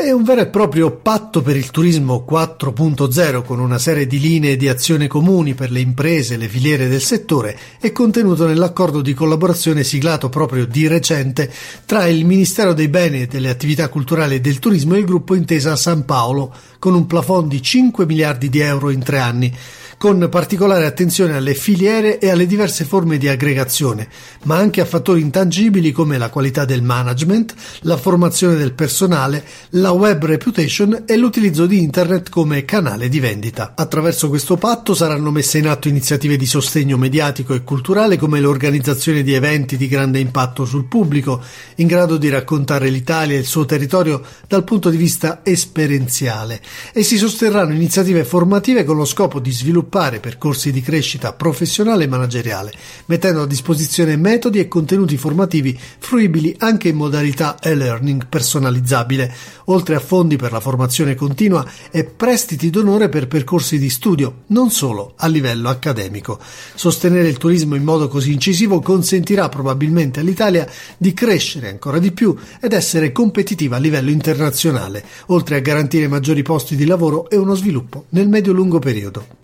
È un vero e proprio patto per il turismo 4.0 con una serie di linee di azione comuni per le imprese e le filiere del settore è contenuto nell'accordo di collaborazione siglato proprio di recente tra il Ministero dei Beni e delle Attività Culturali e del Turismo e il gruppo Intesa San Paolo con un plafond di 5 miliardi di euro in tre anni con particolare attenzione alle filiere e alle diverse forme di aggregazione, ma anche a fattori intangibili come la qualità del management, la formazione del personale, la web reputation e l'utilizzo di internet come canale di vendita. Attraverso questo patto saranno messe in atto iniziative di sostegno mediatico e culturale come l'organizzazione di eventi di grande impatto sul pubblico, in grado di raccontare l'Italia e il suo territorio dal punto di vista esperienziale, e si sosterranno iniziative formative con lo scopo di sviluppare sviluppare percorsi di crescita professionale e manageriale, mettendo a disposizione metodi e contenuti formativi fruibili anche in modalità e-learning personalizzabile, oltre a fondi per la formazione continua e prestiti d'onore per percorsi di studio, non solo a livello accademico. Sostenere il turismo in modo così incisivo consentirà probabilmente all'Italia di crescere ancora di più ed essere competitiva a livello internazionale, oltre a garantire maggiori posti di lavoro e uno sviluppo nel medio-lungo periodo.